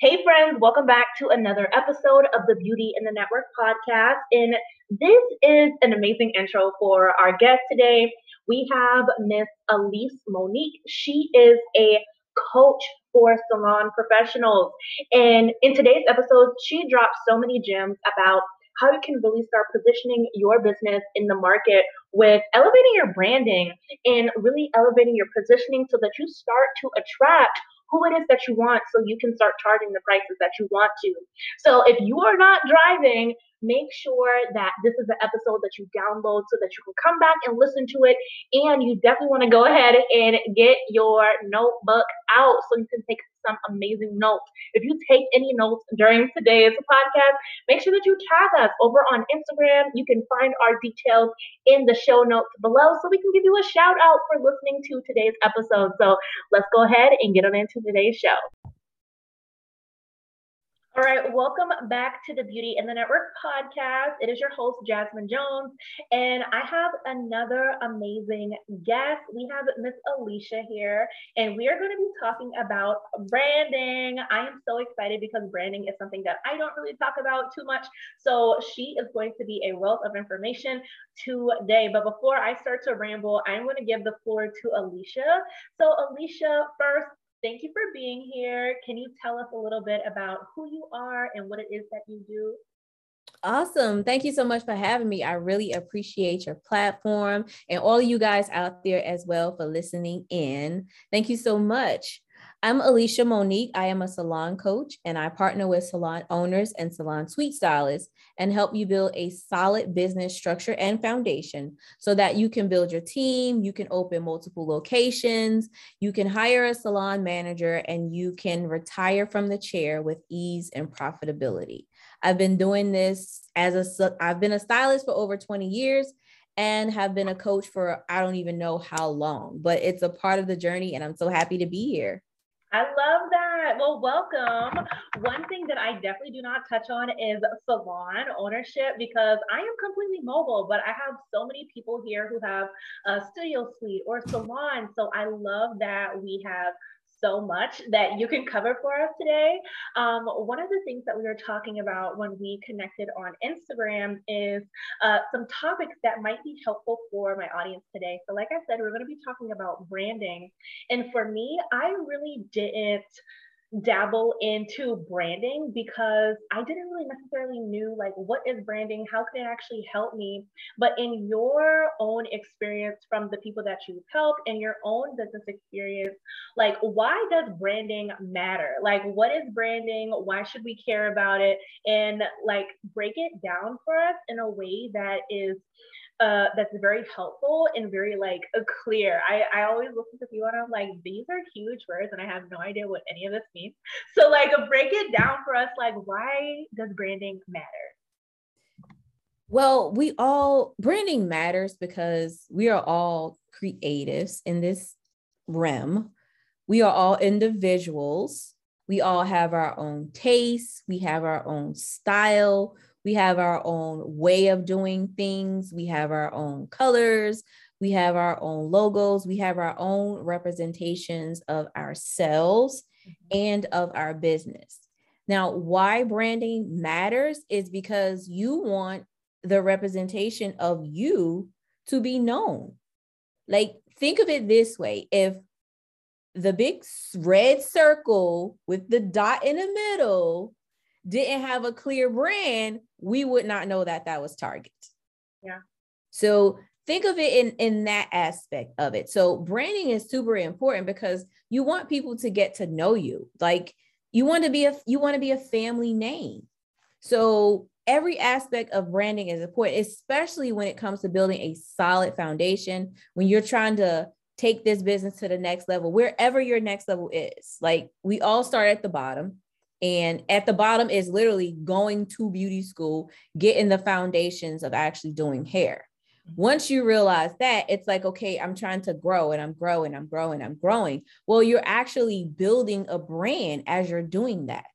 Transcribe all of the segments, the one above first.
Hey, friends, welcome back to another episode of the Beauty in the Network podcast. And this is an amazing intro for our guest today. We have Miss Alicia Monique. She is a coach for salon professionals. And in today's episode, she drops so many gems about how you can really start positioning your business in the market with elevating your branding and really elevating your positioning so that you start to attract who it is that you want so you can start charging the prices that you want to. So if you are not driving, make sure that this is the episode that you download so that you can come back and listen to it. And you definitely want to go ahead and get your notebook out so you can take some amazing notes. If you take any notes during today's podcast, make sure that you tag us over on Instagram. You can find our details in the show notes below so we can give you a shout out for listening to today's episode. So let's go ahead and get on into today's show. All right, welcome back to the Beauty in the Network podcast. It is your host, Jasmine Jones, and I have another amazing guest. We have Miss Alicia here, and we are going to be talking about branding. I am so excited because branding is something that I don't really talk about too much. So she is going to be a wealth of information today. But before I start to ramble, I'm going to give the floor to Alicia. So, Alicia, first, Thank you for being here. Can you tell us a little bit about who you are and what it is that you do? Awesome. Thank you so much for having me. I really appreciate your platform and all you guys out there as well for listening in. Thank you so much. I'm Alicia Monique. I am a salon coach and I partner with salon owners and salon suite stylists and help you build a solid business structure and foundation so that you can build your team, you can open multiple locations, you can hire a salon manager, and you can retire from the chair with ease and profitability. I've been doing this as a I've been a stylist for over 20 years and have been a coach for I don't even know how long, but it's a part of the journey and I'm so happy to be here. I love that. Well, welcome. One thing that I definitely do not touch on is salon ownership because I am completely mobile, but I have so many people here who have a studio suite or salon. So I love that we have so much that you can cover for us today. Um, one of the things that we were talking about when we connected on Instagram is uh, some topics that might be helpful for my audience today. So, like I said, we're going to be talking about branding. And for me, I really didn't dabble into branding because I didn't really necessarily knew like what is branding, how can it actually help me. But in your own experience from the people that you've helped and your own business experience, like why does branding matter? Like what is branding? Why should we care about it? And like break it down for us in a way that is uh, that's very helpful and very like uh, clear. I, I always listen to people and I'm like, these are huge words and I have no idea what any of this means. So like break it down for us. Like, why does branding matter? Well, we all branding matters because we are all creatives in this realm. We are all individuals. We all have our own tastes. We have our own style we have our own way of doing things. We have our own colors. We have our own logos. We have our own representations of ourselves mm-hmm. and of our business. Now, why branding matters is because you want the representation of you to be known. Like, think of it this way if the big red circle with the dot in the middle didn't have a clear brand, we would not know that that was Target. Yeah. So think of it in in that aspect of it. So branding is super important because you want people to get to know you. Like you want to be a you want to be a family name. So every aspect of branding is important, especially when it comes to building a solid foundation. When you're trying to take this business to the next level, wherever your next level is. Like we all start at the bottom and at the bottom is literally going to beauty school, getting the foundations of actually doing hair. Mm-hmm. Once you realize that, it's like, okay, I'm trying to grow and I'm growing, I'm growing, I'm growing. Well, you're actually building a brand as you're doing that.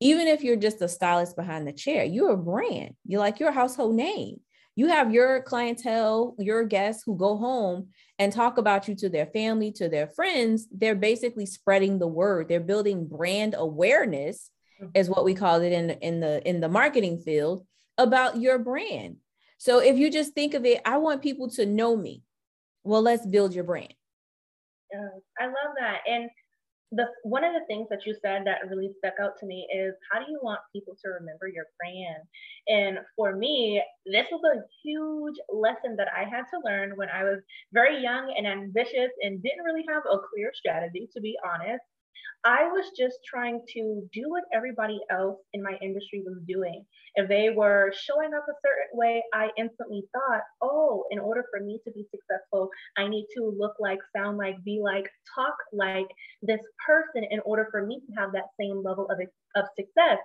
Even if you're just a stylist behind the chair, you're a brand. You're like your household name. You have your clientele, your guests who go home and talk about you to their family, to their friends. They're basically spreading the word. They're building brand awareness. Is what we call it in in the in the marketing field about your brand. So if you just think of it, I want people to know me. Well, let's build your brand. Yeah, I love that. And the one of the things that you said that really stuck out to me is how do you want people to remember your brand? And for me, this was a huge lesson that I had to learn when I was very young and ambitious and didn't really have a clear strategy, to be honest. I was just trying to do what everybody else in my industry was doing. If they were showing up a certain way, I instantly thought, oh, in order for me to be successful, I need to look like, sound like, be like, talk like this person in order for me to have that same level of, of success.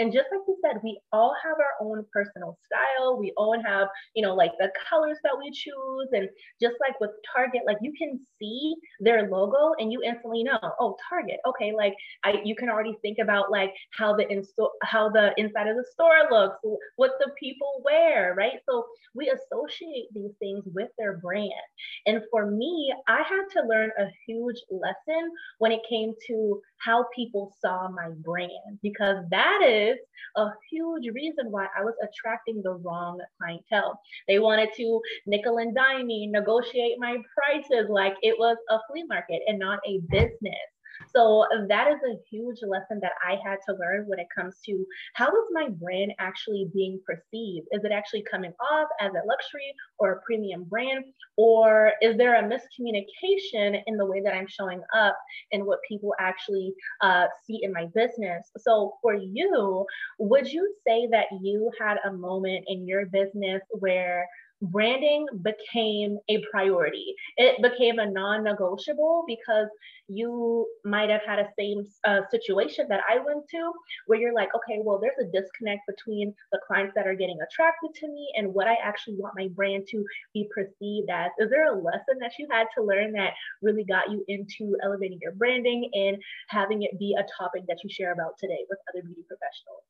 And just like you said, we all have our own personal style. We all have, you know, like the colors that we choose. And just like with Target, like you can see their logo and you instantly know, oh, Target. Okay, like I you can already think about like how the in how the inside of the store looks, what the people wear, right? So we associate these things with their brand. And for me, I had to learn a huge lesson when it came to how people saw my brand because that is a huge reason why I was attracting the wrong clientele. They wanted to nickel and dime me, negotiate my prices like it was a flea market and not a business. So that is a huge lesson that I had to learn when it comes to how is my brand actually being perceived? Is it actually coming off as a luxury or a premium brand? Or is there a miscommunication in the way that I'm showing up and what people actually uh, see in my business? So for you, would you say that you had a moment in your business where branding became a priority. It became a non negotiable because you might have had a same uh, situation that I went to where you're like, okay, well, there's a disconnect between the clients that are getting attracted to me and what I actually want my brand to be perceived as. Is there a lesson that you had to learn that really got you into elevating your branding and having it be a topic that you share about today with other beauty professionals?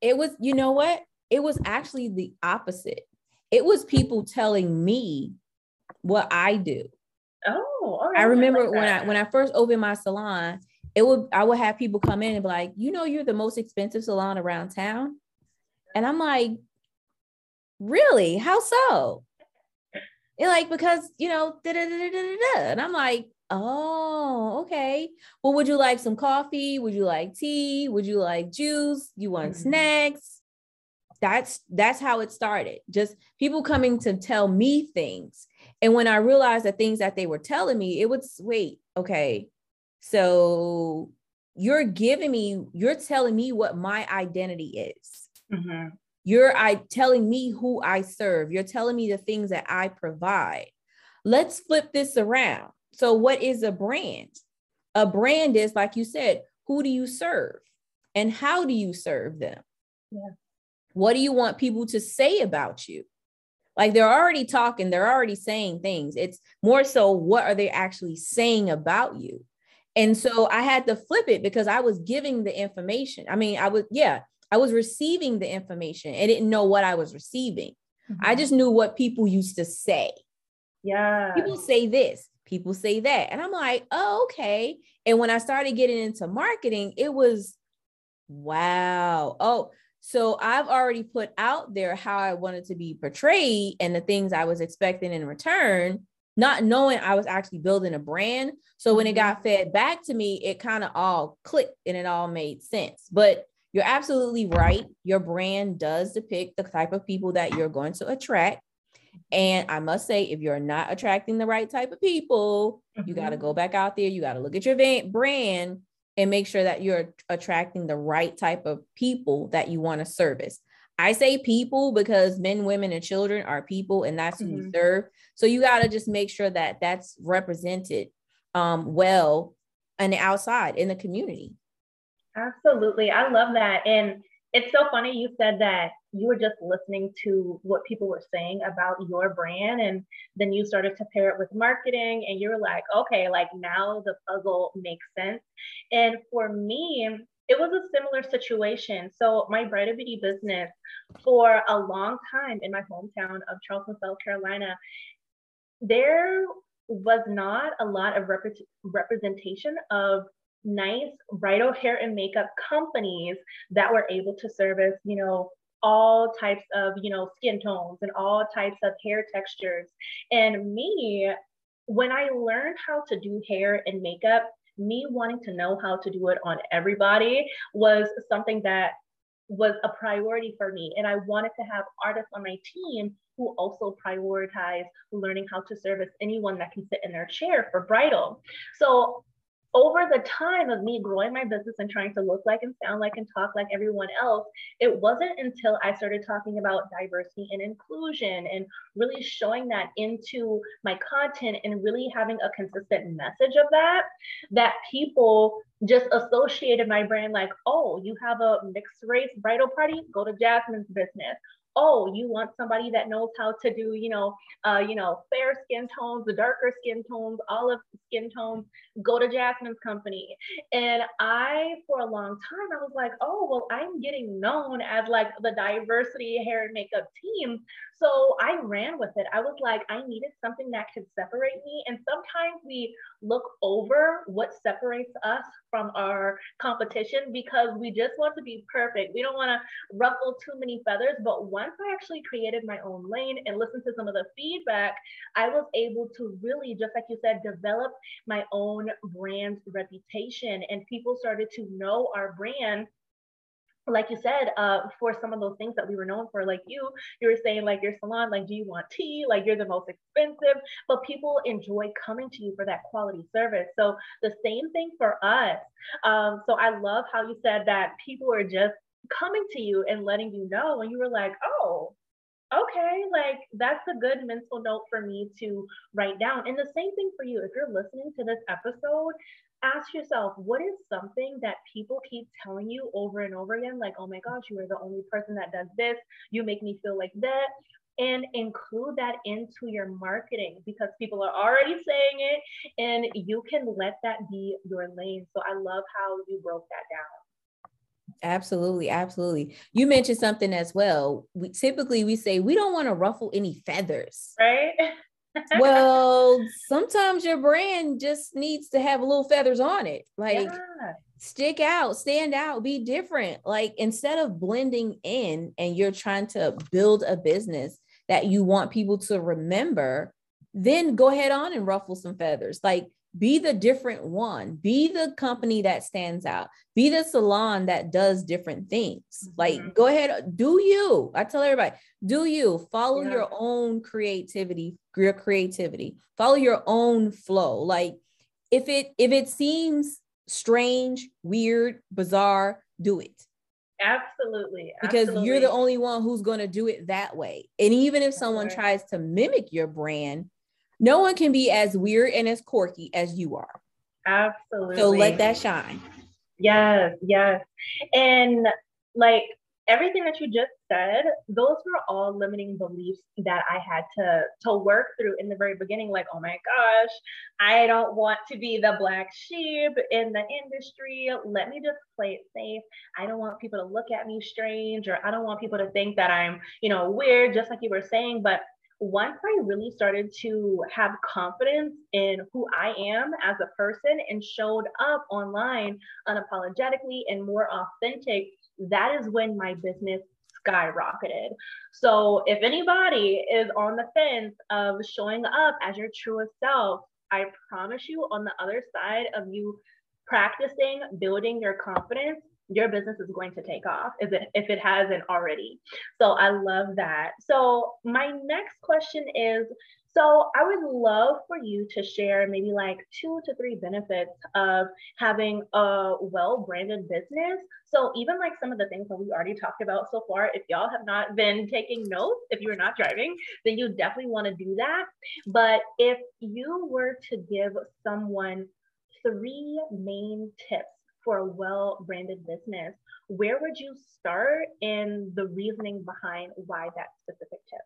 It was, you know what? It was actually the opposite it was people telling me what I do. Oh, I remember I like when I when I first opened my salon, it would I would have people come in and be like, you know, you're the most expensive salon around town. And I'm like, really? How so? And like, because you know, da, da, da, and I'm like, oh, okay. Well, would you like some coffee? Would you like tea? Would you like juice? You want mm-hmm. snacks? That's that's how it started. Just people coming to tell me things. And when i realized the things that they were telling me it was wait okay. So you're giving me you're telling me what my identity is. Mm-hmm. you're I, telling me who i serve. You're telling me the things that i provide. Let's flip this around. So what is a brand? A brand is like you said who do you serve? And how do you serve them? Yeah what do you want people to say about you? Like they're already talking, they're already saying things. It's more so what are they actually saying about you? And so I had to flip it because I was giving the information. I mean, I was, yeah, I was receiving the information and didn't know what I was receiving. Mm-hmm. I just knew what people used to say. Yeah. People say this, people say that. And I'm like, oh, okay. And when I started getting into marketing, it was wow. Oh, so I've already put out there how I wanted to be portrayed and the things I was expecting in return, not knowing I was actually building a brand. So when it mm-hmm. got fed back to me, it kind of all clicked and it all made sense. But you're absolutely right. Your brand does depict the type of people that you're going to attract. And I must say, if you're not attracting the right type of people, mm-hmm. you got to go back out there. You got to look at your brand and make sure that you're attracting the right type of people that you want to service. I say people because men, women, and children are people, and that's who mm-hmm. we serve. So you got to just make sure that that's represented um, well on the outside in the community. Absolutely. I love that. And it's so funny you said that you were just listening to what people were saying about your brand and then you started to pair it with marketing and you were like okay like now the puzzle makes sense. And for me it was a similar situation. So my Brighter Beauty business for a long time in my hometown of charleston south carolina there was not a lot of rep- representation of nice bridal hair and makeup companies that were able to service, you know, all types of, you know, skin tones and all types of hair textures. And me, when I learned how to do hair and makeup, me wanting to know how to do it on everybody was something that was a priority for me. And I wanted to have artists on my team who also prioritize learning how to service anyone that can sit in their chair for bridal. So over the time of me growing my business and trying to look like and sound like and talk like everyone else, it wasn't until I started talking about diversity and inclusion and really showing that into my content and really having a consistent message of that, that people just associated my brand like, oh, you have a mixed race bridal party, go to Jasmine's business oh, you want somebody that knows how to do, you know, uh, you know, fair skin tones, the darker skin tones, olive skin tones, go to Jasmine's company. And I, for a long time, I was like, oh, well, I'm getting known as like the diversity hair and makeup team. So I ran with it. I was like, I needed something that could separate me. And sometimes we look over what separates us from our competition because we just want to be perfect. We don't want to ruffle too many feathers. But once I actually created my own lane and listened to some of the feedback, I was able to really, just like you said, develop my own brand reputation. And people started to know our brand like you said, uh, for some of those things that we were known for, like you, you were saying like your salon, like, do you want tea? Like you're the most expensive, but people enjoy coming to you for that quality service. So the same thing for us. Um, so I love how you said that people are just coming to you and letting you know, and you were like, oh, okay, like that's a good mental note for me to write down. And the same thing for you. If you're listening to this episode, ask yourself what is something that people keep telling you over and over again like oh my gosh you are the only person that does this. You make me feel like that and include that into your marketing because people are already saying it and you can let that be your lane. So i love how you broke that down. Absolutely absolutely. You mentioned something as well. We typically we say we don't want to ruffle any feathers. Right well, sometimes your brand just needs to have little feathers on it. Like yeah. stick out, stand out, be different. Like instead of blending in and you're trying to build a business that you want people to remember, then go ahead on and ruffle some feathers. Like be the different one. Be the company that stands out. Be the salon that does different things. Mm-hmm. like go ahead do you. I tell everybody do you. Follow yeah. your own creativity your creativity. Follow your own flow. Like if it if it seems strange weird bizarre do it. Absolutely because absolutely. you're the only one who's going to do it that way. And even if someone right. tries to mimic your brand no one can be as weird and as quirky as you are. Absolutely. So let that shine. Yes, yes. And like everything that you just said, those were all limiting beliefs that I had to to work through in the very beginning. Like, oh my gosh, I don't want to be the black sheep in the industry. Let me just play it safe. I don't want people to look at me strange, or I don't want people to think that I'm, you know, weird, just like you were saying. But once I really started to have confidence in who I am as a person and showed up online unapologetically and more authentic, that is when my business skyrocketed. So if anybody is on the fence of showing up as your truest self, I promise you on the other side of you practicing building your confidence your business is going to take off if it, if it hasn't already. So I love that. So my next question is, so I would love for you to share maybe like two to three benefits of having a well-branded business. So even like some of the things that we already talked about so far, if y'all have not been taking notes, if you're not driving, then you definitely want to do that. But if you were to give someone three main tips for a well branded business, where would you start and the reasoning behind why that specific tip?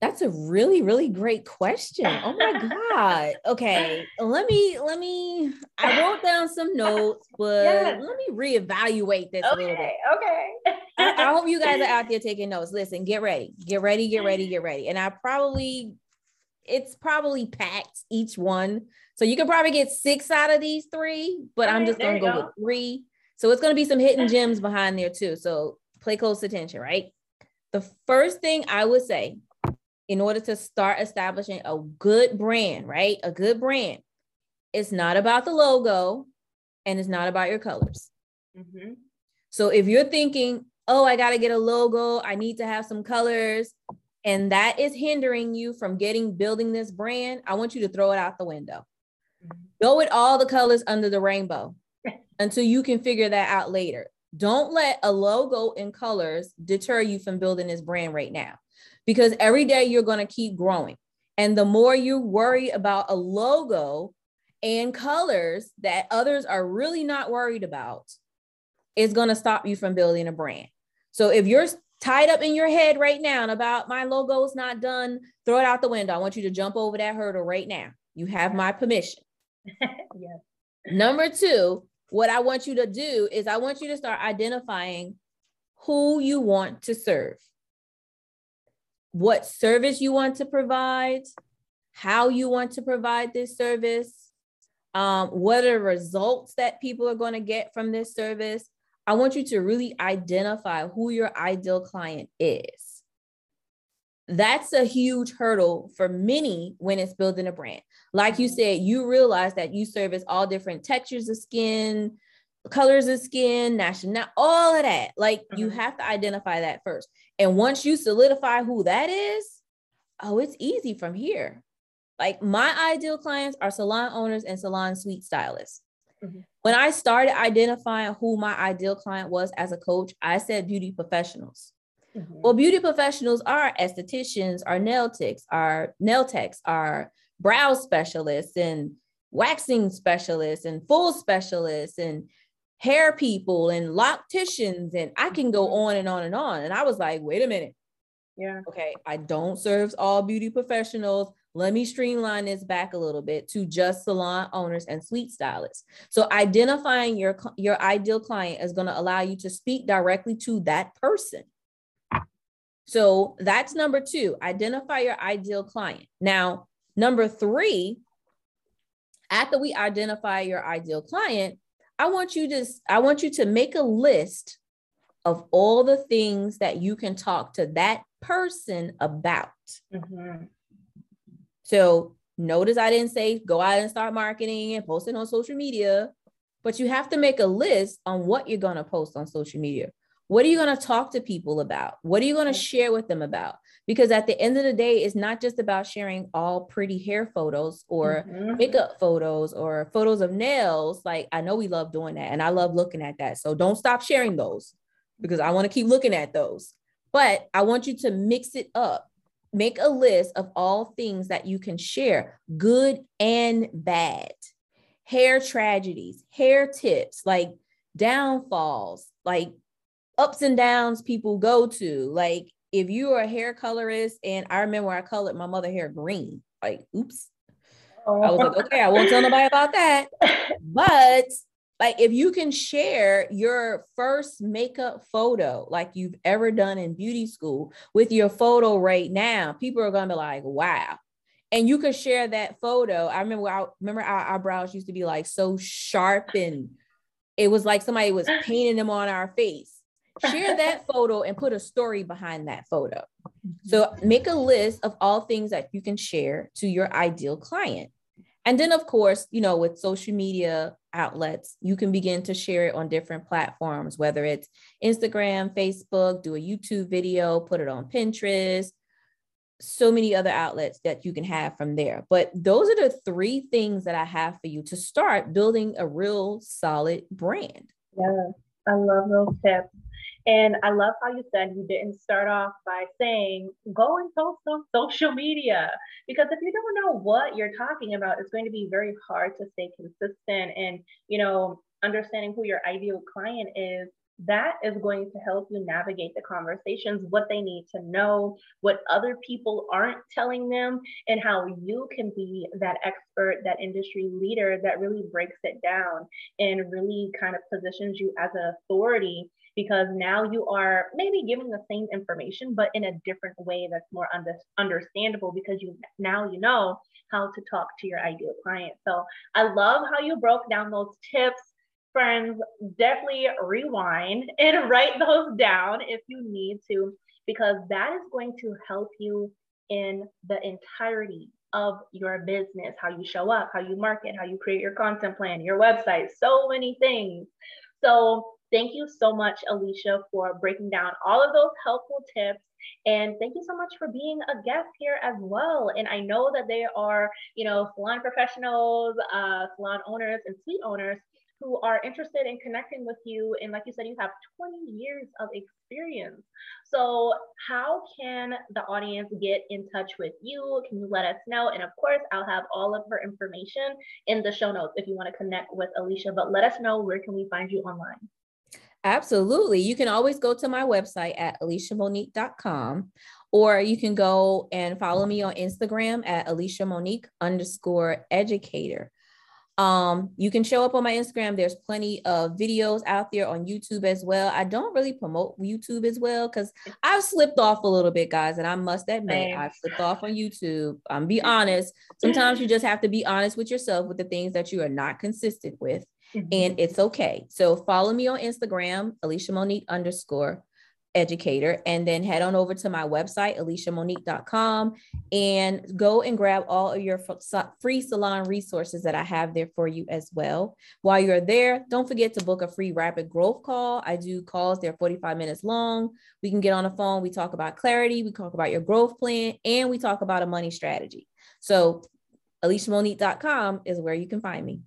That's a really, really great question. Oh my God. Okay. Let me, let me, I wrote down some notes, but yes. let me reevaluate this okay, a little bit. Okay. I, I hope you guys are out there taking notes. Listen, get ready, get ready, get ready, get ready. And I probably it's probably packed each one. So you can probably get six out of these three, but I'm just gonna go, go with three. So it's gonna be some hidden gems behind there too. So play close attention, right? The first thing I would say in order to start establishing a good brand, right? A good brand, it's not about the logo and it's not about your colors. Mm-hmm. So if you're thinking, oh, I got to get a logo, I need to have some colors, and that is hindering you from getting building this brand, I want you to throw it out the window. Mm-hmm. Go with all the colors under the rainbow until you can figure that out later. Don't let a logo and colors deter you from building this brand right now because every day you're going to keep growing. And the more you worry about a logo and colors that others are really not worried about, is going to stop you from building a brand. So if you're tied up in your head right now and about my logo is not done, throw it out the window. I want you to jump over that hurdle right now. You have my permission. yes. Number two, what I want you to do is I want you to start identifying who you want to serve, what service you want to provide, how you want to provide this service, um, what are the results that people are going to get from this service. I want you to really identify who your ideal client is. That's a huge hurdle for many when it's building a brand. Like you said, you realize that you service all different textures of skin, colors of skin, national, all of that. Like mm-hmm. you have to identify that first. And once you solidify who that is, oh, it's easy from here. Like my ideal clients are salon owners and salon suite stylists. Mm-hmm. When I started identifying who my ideal client was as a coach, I said beauty professionals. Mm-hmm. Well, beauty professionals are estheticians, are nail techs, are nail techs, are brow specialists and waxing specialists and full specialists and hair people and locticians and I can go mm-hmm. on and on and on. And I was like, wait a minute. Yeah. Okay, I don't serve all beauty professionals. Let me streamline this back a little bit to just salon owners and suite stylists. So identifying your your ideal client is going to allow you to speak directly to that person. So that's number 2, identify your ideal client. Now, number 3, after we identify your ideal client, I want you to I want you to make a list of all the things that you can talk to that person about. Mm-hmm. So notice I didn't say go out and start marketing and post it on social media, but you have to make a list on what you're going to post on social media. What are you going to talk to people about? What are you going to share with them about? Because at the end of the day, it's not just about sharing all pretty hair photos or mm-hmm. makeup photos or photos of nails. Like, I know we love doing that and I love looking at that. So don't stop sharing those because I want to keep looking at those. But I want you to mix it up make a list of all things that you can share, good and bad, hair tragedies, hair tips, like downfalls, like ups and downs people go to. Like if you are a hair colorist, and I remember I colored my mother hair green, like, oops. Oh. I was like, oh. okay, I won't tell nobody about that. But like if you can share your first makeup photo like you've ever done in beauty school with your photo right now people are going to be like wow. And you could share that photo. I remember i remember our eyebrows used to be like so sharp and it was like somebody was painting them on our face. Share that photo and put a story behind that photo. Mm-hmm. So make a list of all things that you can share to your ideal client and then, of course, you know, with social media outlets, you can begin to share it on different platforms, whether it's Instagram, Facebook, do a YouTube video, put it on Pinterest, so many other outlets that you can have from there. But those are the three things that I have for you to start building a real solid brand. Yeah, I love those tips. And I love how you said you didn't start off by saying go and post on social media because if you what you're talking about, it's going to be very hard to stay consistent and you know understanding who your ideal client is. That is going to help you navigate the conversations, what they need to know, what other people aren't telling them, and how you can be that expert, that industry leader that really breaks it down and really kind of positions you as an authority because now you are maybe giving the same information but in a different way that's more under, understandable because you now you know how to talk to your ideal client so i love how you broke down those tips friends, definitely rewind and write those down if you need to, because that is going to help you in the entirety of your business, how you show up, how you market, how you create your content plan, your website, so many things. So, thank you so much, Alicia, for breaking down all of those helpful tips. And thank you so much for being a guest here as well. And I know that there are, you know, salon professionals, uh, salon owners, and suite owners who are interested in connecting with you. And like you said, you have 20 years of experience. So, how can the audience get in touch with you? Can you let us know? And of course, I'll have all of her information in the show notes if you want to connect with Alicia. But let us know where can we find you online. Absolutely. You can always go to my website at aliciamonique.com or you can go and follow me on Instagram at Alicia Monique underscore educator. Um, you can show up on my Instagram. There's plenty of videos out there on YouTube as well. I don't really promote YouTube as well because I've slipped off a little bit, guys, and I must admit I've slipped off on YouTube. I'm um, be honest. Sometimes you just have to be honest with yourself with the things that you are not consistent with, mm-hmm. and it's okay. So follow me on Instagram, Alicia Monique underscore educator and then head on over to my website aliciamonique.com and go and grab all of your free salon resources that i have there for you as well. While you're there don't forget to book a free rapid growth call. I do calls they're 45 minutes long. We can get on the phone we talk about clarity we talk about your growth plan and we talk about a money strategy. So aliciamonique.com is where you can find me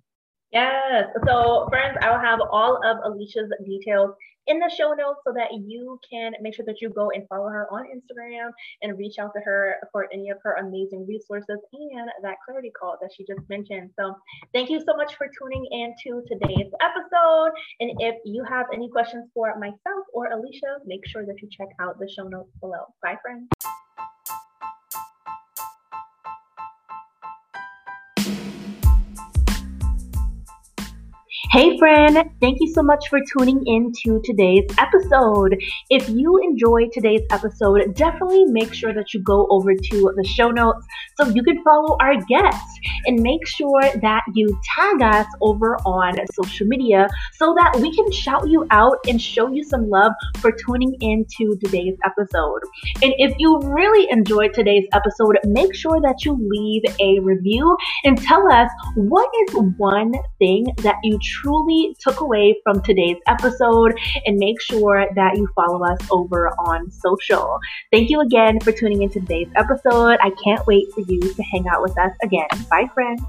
Yes. So, friends, I will have all of Alicia's details in the show notes so that you can make sure that you go and follow her on Instagram and reach out to her for any of her amazing resources and that clarity call that she just mentioned. So, thank you so much for tuning in to today's episode. And if you have any questions for myself or Alicia, make sure that you check out the show notes below. Bye, friends. Hey friend, thank you so much for tuning in to today's episode. If you enjoyed today's episode, definitely make sure that you go over to the show notes so you can follow our guests and make sure that you tag us over on social media so that we can shout you out and show you some love for tuning in to today's episode. And if you really enjoyed today's episode, make sure that you leave a review and tell us what is one thing that you truly truly took away from today's episode and make sure that you follow us over on social. Thank you again for tuning into today's episode. I can't wait for you to hang out with us again. Bye, friends.